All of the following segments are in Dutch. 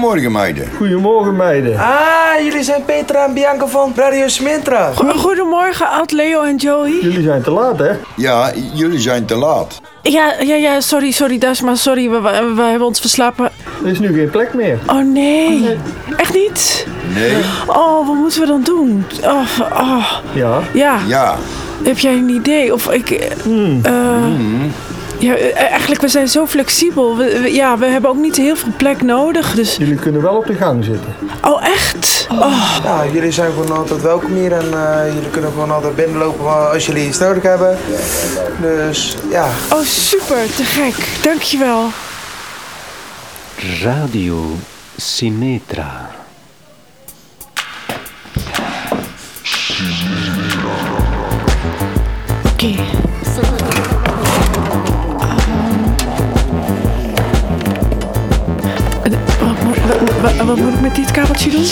Goedemorgen, meiden. Goedemorgen, meiden. Ah, jullie zijn Petra en Bianca van Radio Smintra. Go- Goedemorgen, Ad, Leo en Joey. Jullie zijn te laat, hè? Ja, jullie zijn te laat. Ja, ja, ja, sorry, sorry, Dasma, sorry, we, we, we hebben ons verslapen. Er is nu geen plek meer. Oh nee, echt niet? Nee? Oh, wat moeten we dan doen? Oh, oh. Ja. Ja, Ja. heb jij een idee? Of ik... eh, ja, eh, eigenlijk, we zijn zo flexibel. We, we- ja, we hebben ook niet heel veel plek nodig, dus... Jullie kunnen wel op de gang zitten. Oh, echt? Oh, Ja, jullie zijn gewoon altijd welkom hier en eh, jullie kunnen gewoon altijd binnenlopen als jullie iets nodig hebben. Dus ja, oh super, te gek. Dankjewel. Radio Symmetra. Oké. Eh, Wat, moet- wat- ik met dit kabeltje doen?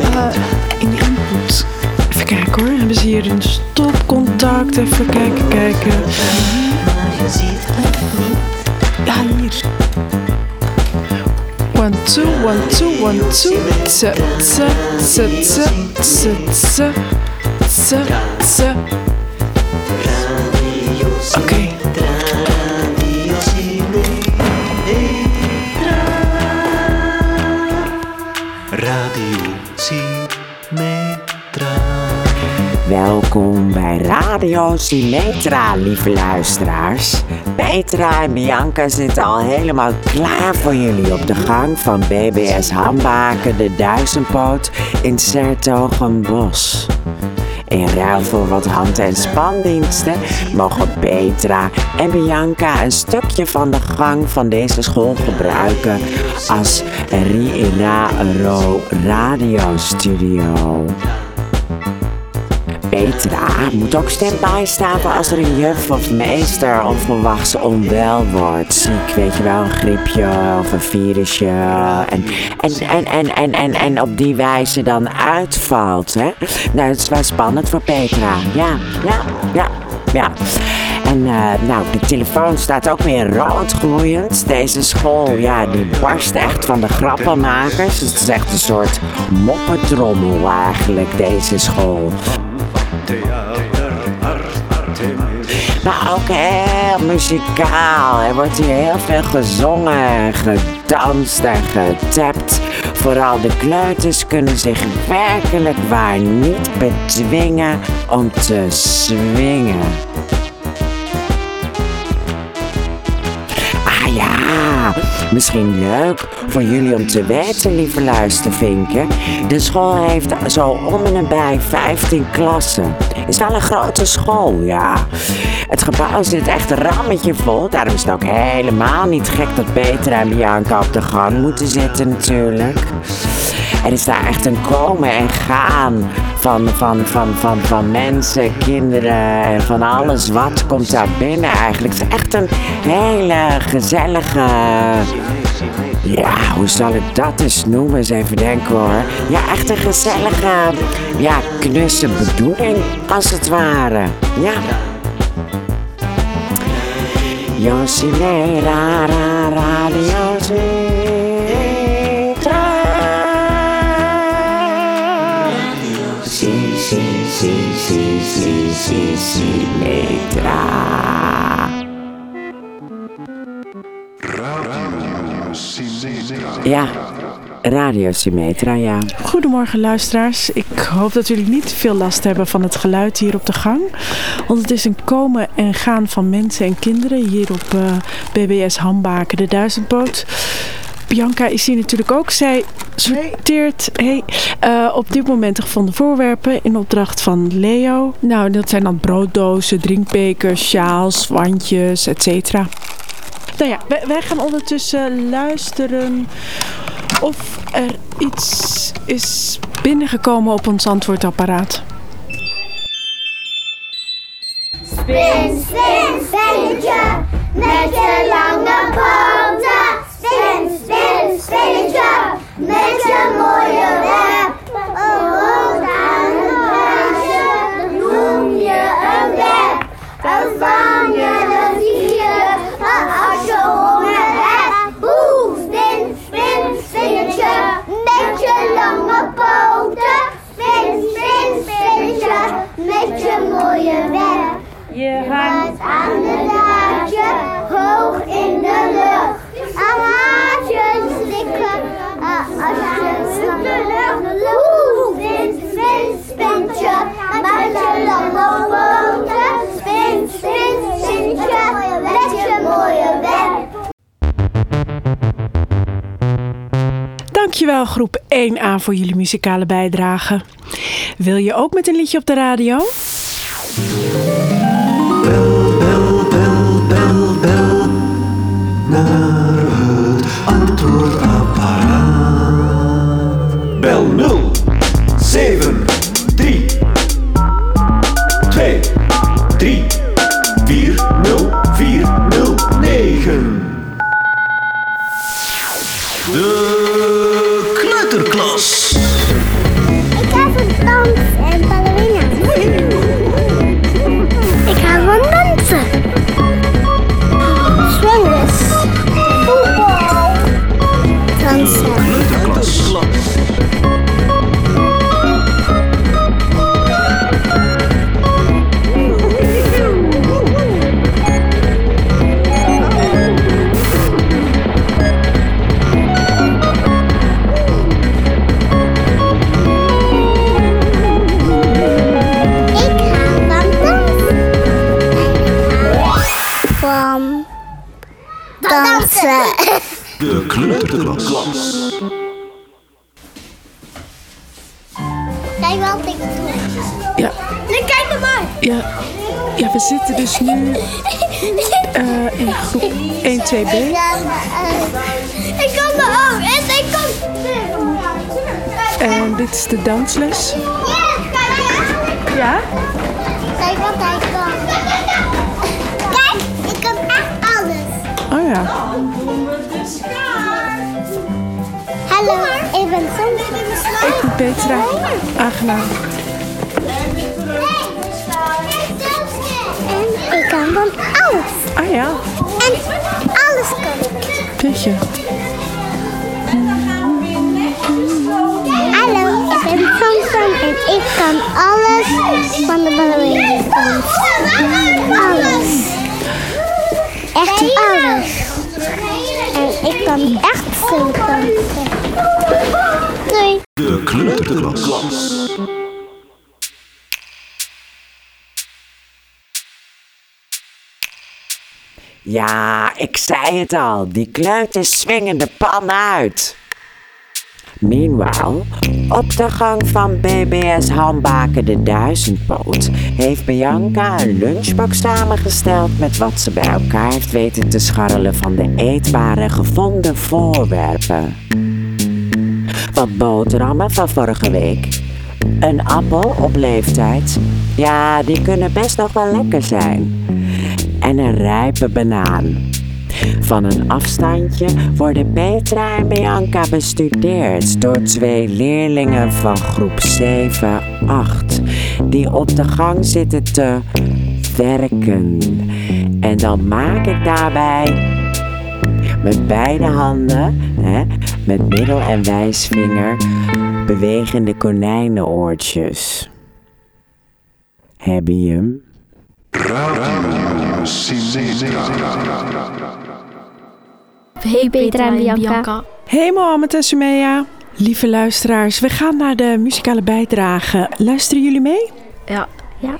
Eh, in de input. Even kijken hoor. Hebben ze hier een stopcontact? Even kijken, kijken. Ja, hier. One, two, one, two, one, two. Tse, tse, tse, tse, tse, tse, tse, tse. Oké. Radio Symmetra. Welkom bij Radio Symmetra, lieve luisteraars. Petra en Bianca zitten al helemaal klaar voor jullie op de gang van BBS Hambaken de Duizendpoot in Sertogenbos. In ruil voor wat hand- en spandiensten mogen Petra en Bianca een stukje van de gang van deze school gebruiken als Ri-Ra-Ro radiostudio. Petra moet ook standby staan als er een juf of meester onverwachts onwel wordt. Ziek, weet je wel, een griepje of een virusje. En, en, en, en, en, en, en op die wijze dan uitvalt. Hè? Nou, het is wel spannend voor Petra. Ja, ja, ja, ja. En eh, nou, de telefoon staat ook weer rood gloeiend. Deze school, ja, die barst echt van de grappenmakers. Het is echt een soort moppetrommel eigenlijk, deze school. Maar ook heel muzikaal. Er wordt hier heel veel gezongen, gedanst en getapt. Vooral de kleuters kunnen zich werkelijk waar niet bedwingen om te swingen. Misschien leuk voor jullie om te weten, lieve luistervinken. De school heeft zo om en nabij 15 klassen. Is wel een grote school, ja. Het gebouw zit echt een rammetje vol. Daarom is het ook helemaal niet gek dat Peter en Bianca op de gang moeten zitten natuurlijk. Er is daar echt een komen en gaan van, van, van, van, van mensen, kinderen en van alles wat komt daar binnen eigenlijk. Het is echt een hele gezellige... Ja, hoe zal ik dat eens noemen? Eens even denken hoor. Ja, echt een gezellige, ja, knusse bedoeling als het ware. Ja. Josie, ra, ra, radio, metra. Ja, Radio Symmetra, ja. Goedemorgen luisteraars. Ik hoop dat jullie niet veel last hebben van het geluid hier op de gang. Want het is een komen en gaan van mensen en kinderen hier op eh, BBS Hambaken de Duizendpoot. Bianca is hier natuurlijk ook. Zij sorteert hey, eh, op dit moment de gevonden voorwerpen in opdracht van Leo. Nou, dat zijn dan brooddozen, drinkbekers, sjaals, wandjes, etc. Nou ja, wij, wij gaan ondertussen luisteren of er iets is binnengekomen op ons antwoordapparaat. Spin, spin, spinnetje, met je lange poten. Spin, spin, spinnetje, 1A voor jullie muzikale bijdrage. Wil je ook met een liedje op de radio? Van dansen. De kleuterklas. Kijk wat ik doe. Ja, Nee, kijk naar mij. ja, ja we zitten dus nu eh, in groep 1, 2B. Ik kan, eh, ik kan me ook. En ik kan... En dit is de dansles. Ja? Kijk wat hij ja. Hallo, ik ben Soms. Ik ben Petra. Aangenaam. En ik kan van alles. Ah ja, En alles kan ik. weet je. Hallo, ik ben Samson en ik kan alles van de ballerina. Alles. Echt alles. Ik kan echt zo dansen. Doei. De kleuterklas. Ja, ik zei het al. Die kleuters swingen de pan uit. Meanwhile, op de gang van BBS Hambaken de Duizendpoot heeft Bianca een lunchbox samengesteld met wat ze bij elkaar heeft weten te scharrelen van de eetbare gevonden voorwerpen. Wat boterhammen van vorige week. Een appel op leeftijd. Ja, die kunnen best nog wel lekker zijn. En een rijpe banaan. Van een afstandje worden Petra en Bianca bestudeerd door twee leerlingen van groep 7-8 die op de gang zitten te werken. En dan maak ik daarbij met beide handen, hè, met middel- en wijsvinger, bewegende konijnenoortjes. Heb je hem? Hey Petra en Bianca. Hey Mohammed en Sumea. Lieve luisteraars, we gaan naar de muzikale bijdrage. Luisteren jullie mee? Ja. Ja.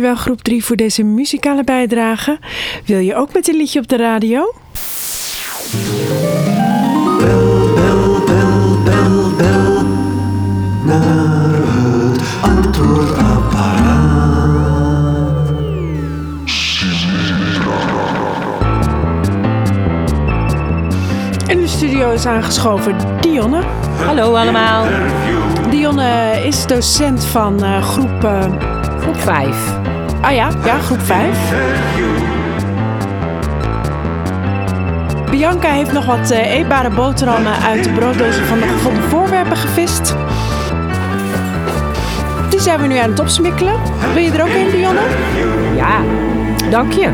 dankjewel groep 3 voor deze muzikale bijdrage. Wil je ook met een liedje op de radio? Bel, bel, bel, bel naar het. In de studio is aangeschoven Dionne. Hallo allemaal. Dionne is docent van eh, groep eh, Groep 5. ah ja, ja, groep 5. Bianca heeft nog wat eh, eetbare boterhammen uit de brooddozen van de gevonden voorwerpen gevist. Die zijn we nu aan het opsmikkelen. Wil je er ook een, Dionne? Ja, dank je.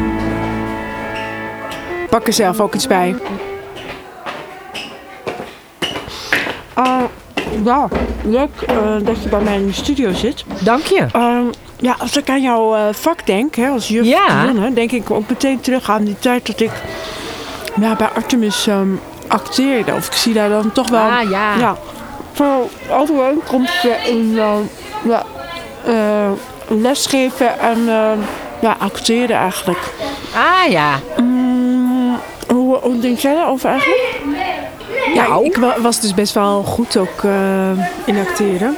Pak er zelf ook iets bij. Ah, ja, leuk eh, dat je bij mij in de studio zit. Dank je. Ehm, ja, als ik aan jouw eh, vak denk, hè, als juf Ja. Denk ik ook meteen terug aan die tijd dat ik ja, bij Artemis ehm, acteerde. Of ik zie daar dan toch wel... Ah, ja. ja voor overeenkomsten in ja, eh, lesgeven en ja, acteren eigenlijk. Ah ja. Mm, hoe, hoe denk jij daarover eigenlijk? Ja, Nou. ik wa- was dus best wel goed ook in acteren.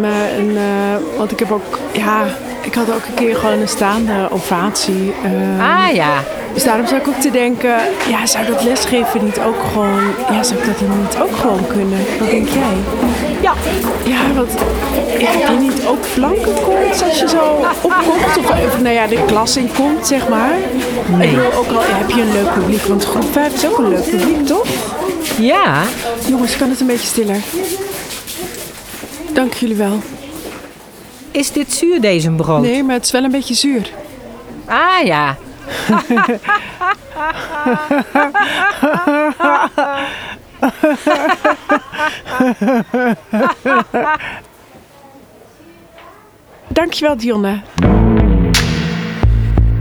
Maar, en, eh, want ik heb ook, ja, ik had ook een keer gewoon een staande ovatie. eh, Ah ja. Dus daarom zou ik ook te denken, ja, zou dat lesgeven niet ook gewoon, ja, zou ik dat dan niet ook gewoon kunnen? Wat denk jij? Ja. Ja, want heb je niet ook flankenkoorts als je zo opkomt? Of, of nou ja, de klas in komt, zeg maar? Ik bedoel, ook al heb je een leuk publiek, want groep 5 is ook een leuk publiek, toch? Ja. Jongens, kan het een beetje stiller? Dank jullie wel. Is dit zuur deze brood? Nee, maar het is wel een beetje zuur. Ah ja. Dankjewel, Dionne.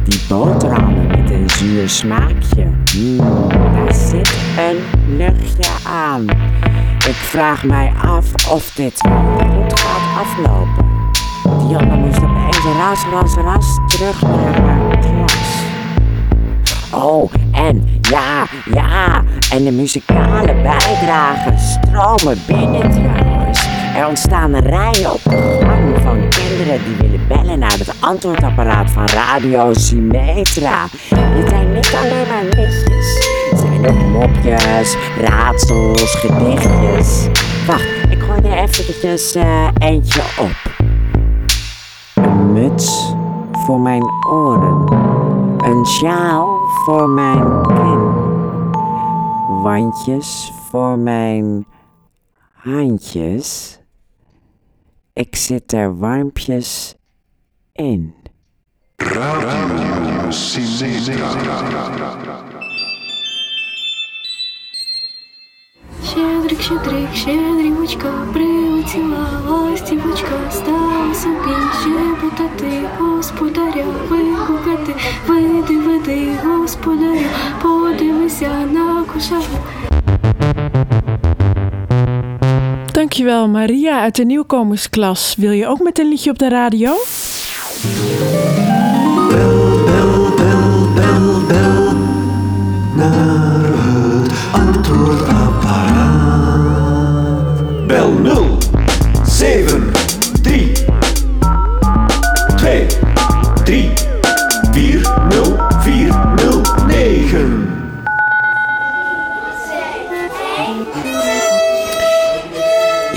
Die boterhammen met een zuur smaakje. Mm, daar zit een luchtje aan. Ik vraag mij af of dit goed gaat aflopen. Dionne moest opeens ras, ras, ras terug naar haar klas. Oh, en ja, ja, en de muzikale bijdragen stromen binnen trouwens. Er ontstaan rijen op de gang van kinderen die willen bellen naar het antwoordapparaat van Radio Symmetra. Dit zijn niet alleen maar liedjes. Ook mopjes, raadsels, gedichtjes. Wacht, ik gooi er eventjes eh, eentje op. Een muts voor mijn oren. Een sjaal voor mijn kin. Wandjes voor mijn handjes. Ik zit er warmpjes in. Щедрик, щедрик, щедрівочка, прилетіла ластівочка, стала собі щебетати, господаря викликати, веди, веди, господаря, подивися на кошару. Dankjewel, Maria uit de nieuwkomersklas. Wil je ook met een liedje op de radio?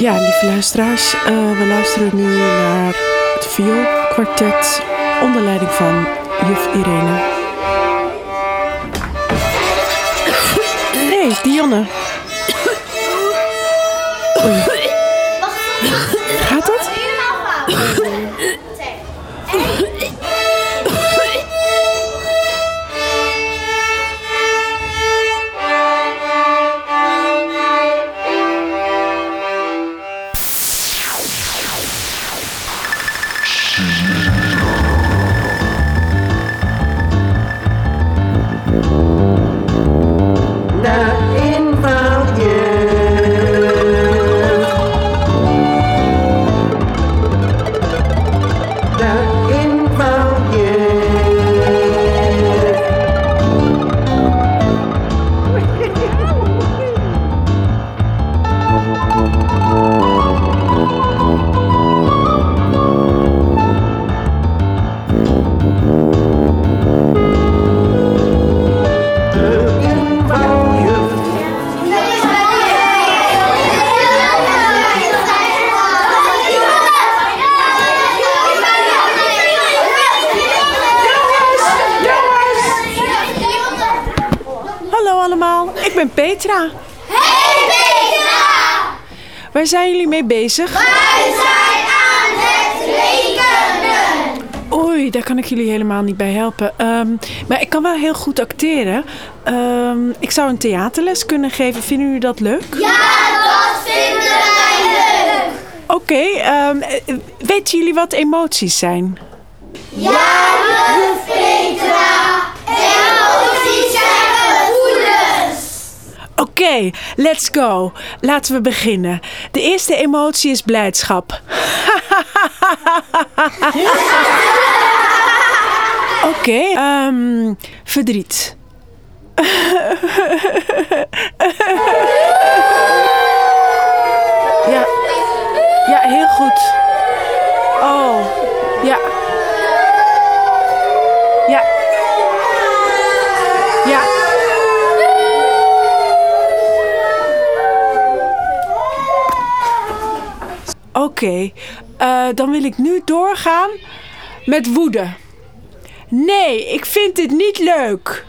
Ja, lieve luisteraars, eh, we luisteren nu naar het vioolkwartet onder leiding van juf Irene. Nee, Dionne. Waar zijn jullie mee bezig? Wij zijn aan het rekenen! Oei, daar kan ik jullie helemaal niet bij helpen. Ehm, maar ik kan wel heel goed acteren. Ehm, ik zou een theaterles kunnen geven. Vinden jullie dat leuk? Ja, dat vinden wij leuk! Oké, ehm, eh, weten jullie wat emoties zijn? Ja, juf Petra! Emoties zijn gevoelens! Oké, let's go. Laten we beginnen. De eerste emotie is blijdschap. Oké, ehm, verdriet. ja. ja, heel goed. Oh, ja. Ja. Oké, eh, dan wil ik nu doorgaan met woede. Nee, ik vind dit niet leuk.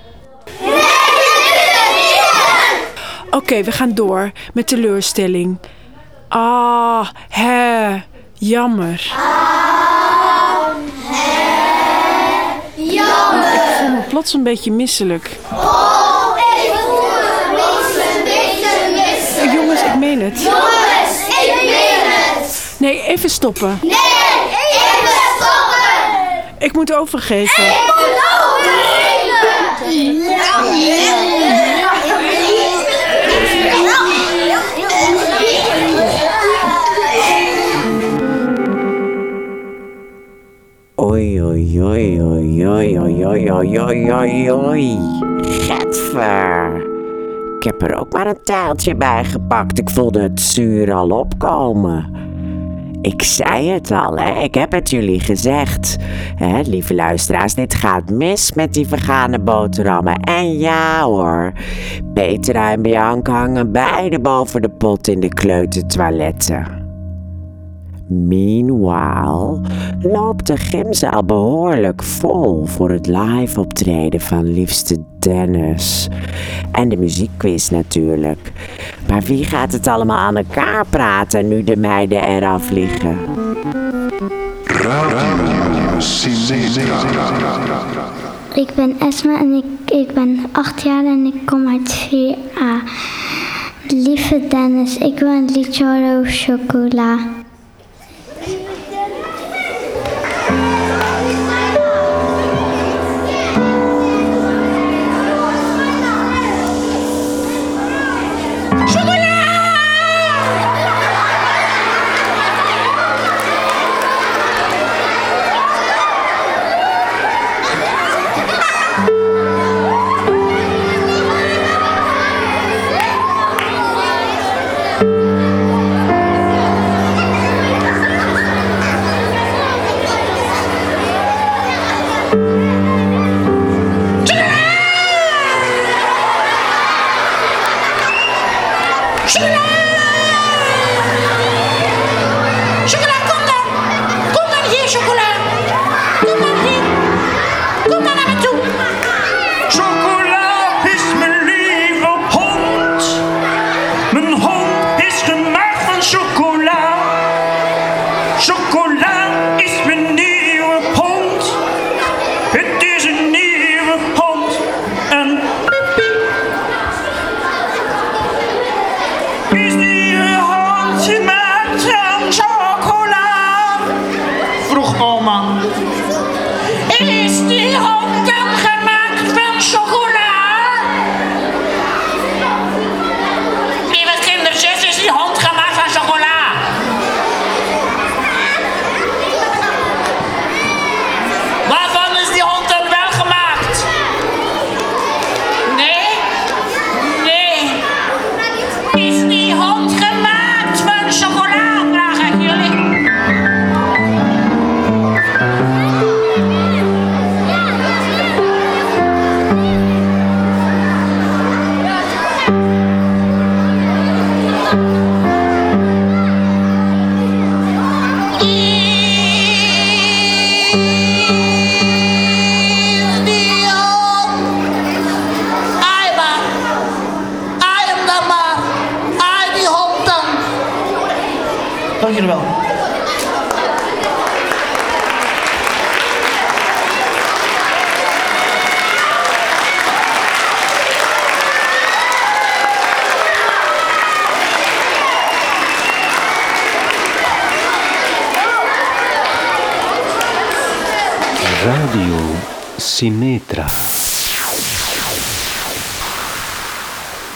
Oké, we gaan door met teleurstelling. Ah, hè, jammer. Jammer! Ik voel me plots een beetje misselijk. Oh, ik voel me! Jongens, ik meen het. Jongens, ik meen het! Nee, even stoppen. Nee, even stoppen! Ik moet overgeven. Ik moet Oei, oei, oei, oei, oei, oei, oei, oei, oei, oei, oei. Getver. Ik heb er ook maar een taaltje bij gepakt. Ik voelde het zuur al opkomen. Ik zei het al, hè? ik heb het jullie gezegd. Hè, lieve luisteraars, dit gaat mis met die vergane boterhammen. En ja hoor, Petra en Bianca hangen beide boven de pot in de kleutertoiletten. Meanwhile loopt de gymzaal behoorlijk vol voor het live optreden van liefste Dennis. En de muziekquiz natuurlijk. Maar wie gaat het allemaal aan elkaar praten nu de meiden eraf liggen? Ik ben Esma en ik, ik ben acht jaar en ik kom uit 4A. Lieve Dennis, ik wil een liedje horen over chocola. Radio Simetra.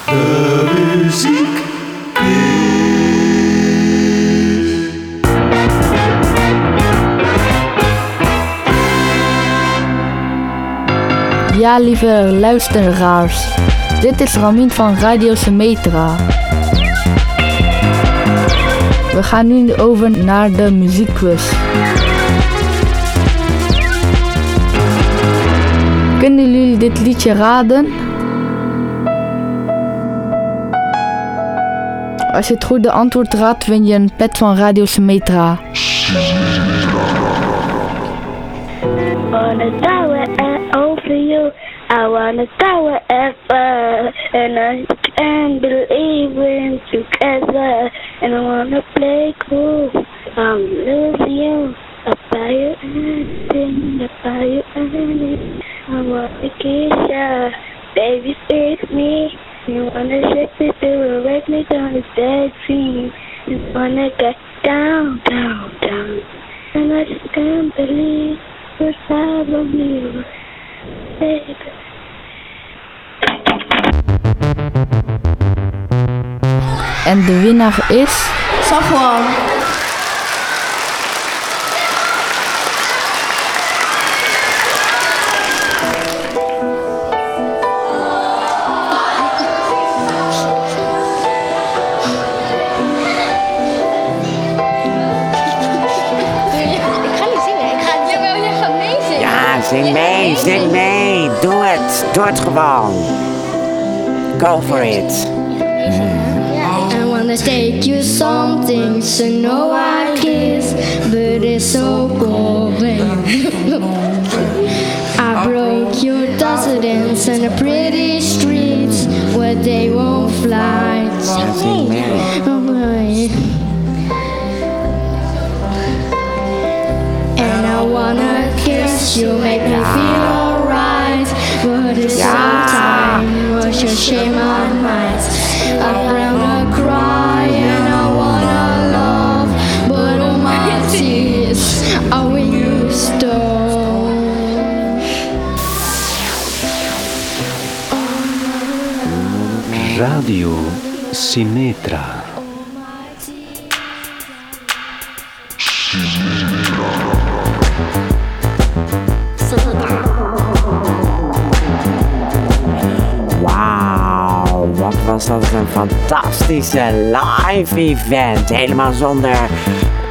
De muziek Ja, lieve luisteraars. Dit is Ramin van Radio Semetra. We gaan nu over naar de muziekquiz. Kunnen jullie dit liedje raden? Als je het goede antwoord raadt, win je een pet van Radio Semetra. wanna tower over you. I wanna tower ever, and I can't believe we're together. And I wanna play cool. I'm losing you. Buy you anything, buy you anything. Wanna kiss ya, baby, fix me. You wanna shake me to wake me down the dead scene. You wanna get down, down, down. And I just can't believe we're sad of you, baby. En de winnaar is... Safwan. Mee, zing mee. Doe het. Doe het gewoon. Go for it. I wanna take you something, so no I kiss, but it's so cold. I broke your residence and the pretty streets where they won't fly. Kiss you, make me feel alright. But it's so time, wash your shame on mine. I wanna cry and I wanna love, but all my tears are when you stole. Radio Simetra. Fantastische live event. Helemaal zonder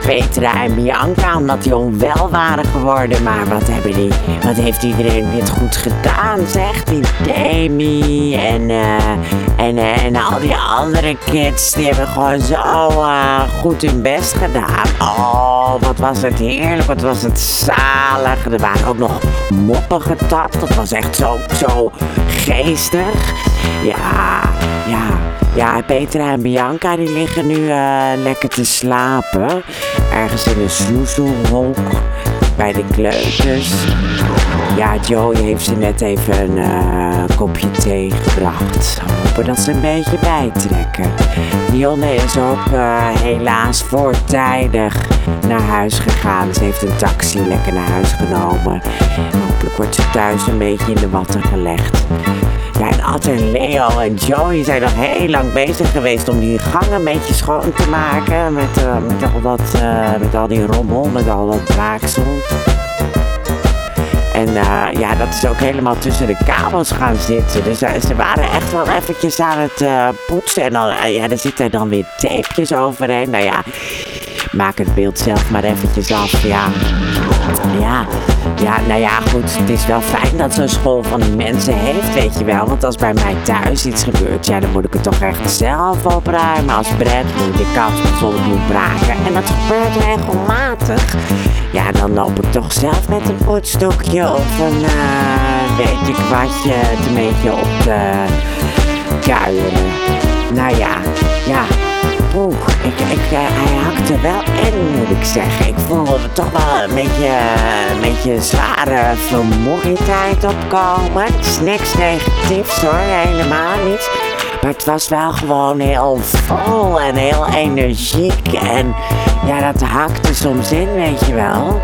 Petra en Bianca, omdat die onwel waren geworden. Maar wat, hebben die, wat heeft iedereen dit goed gedaan, zeg. Die Demi en, eh, en, eh, en al die andere kids, die hebben gewoon zo eh, goed hun best gedaan. Oh, wat was het heerlijk, wat was het zalig. Er waren ook nog moppen getapt, dat was echt zo, zo geestig. Ja, ja, ja, Petra en Bianca die liggen nu eh, lekker te slapen. Ergens in een snoezelhok bij de kleuters. Ja, Joey heeft ze net even een eh, kopje thee gebracht. Hopen dat ze een beetje bijtrekken. Dionne is ook eh, helaas voortijdig naar huis gegaan. Ze heeft een taxi lekker naar huis genomen. Hopelijk wordt ze thuis een beetje in de watten gelegd. Ja, en Ad en Leo en Joey zijn nog heel lang bezig geweest om die gang een beetje schoon te maken. Met, eh, met, al, dat, eh, met al die rommel, met al dat braaksel. En eh, ja, dat is ook helemaal tussen de kabels gaan zitten. Dus ze waren echt wel eventjes aan het poetsen. En dan, ja, er zitten dan weer tapejes overheen. Nou ja, maak het beeld zelf maar eventjes af. Ja, ja, ja, nou ja, goed. Het is wel fijn dat zo'n school van die mensen heeft, weet je wel. Want als bij mij thuis iets gebeurt, ja, dan moet ik het toch echt zelf opruimen. Als Bradley de kat bijvoorbeeld moet braken. En dat gebeurt regelmatig. Ja, dan loop ik toch zelf met een poetstokje of een, eh, weet ik wat, je het een beetje op te kuieren. Nou ja, ja. Poeh, ik, ik, eh, hij hakte wel in, moet ik zeggen. Ik voelde er toch wel een beetje, een beetje zware vermoeidheid opkomen. Het is niks negatiefs hoor, helemaal niet. Maar het was wel gewoon heel vol en heel energiek. En ja, dat hakte soms in, weet je wel.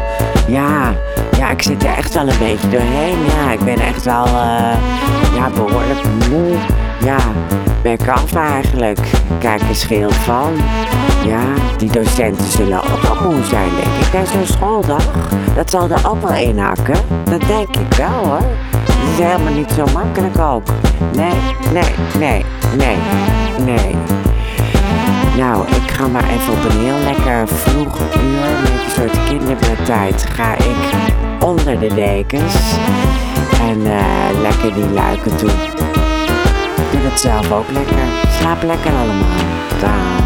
Ja, ja, ik zit er echt wel een beetje doorheen. Ja, ik ben echt wel eh, ja, behoorlijk moe. Ja, ben ik af eigenlijk. Kijk eens scheel van. Ja, die docenten zullen ook wel moe zijn, denk ik. Bij zo'n schooldag. Dat zal er ook wel in hakken. Dat denk ik wel hoor. Het is helemaal niet zo makkelijk ook. Nee, nee, nee, nee, nee. Nou, ik ga maar even op een heel lekker vroeg uur, met een soort kinderbedtijd, ga ik onder de dekens en eh, lekker die luiken toe. Doe dat zelf ook lekker. Slaap lekker allemaal. Dag.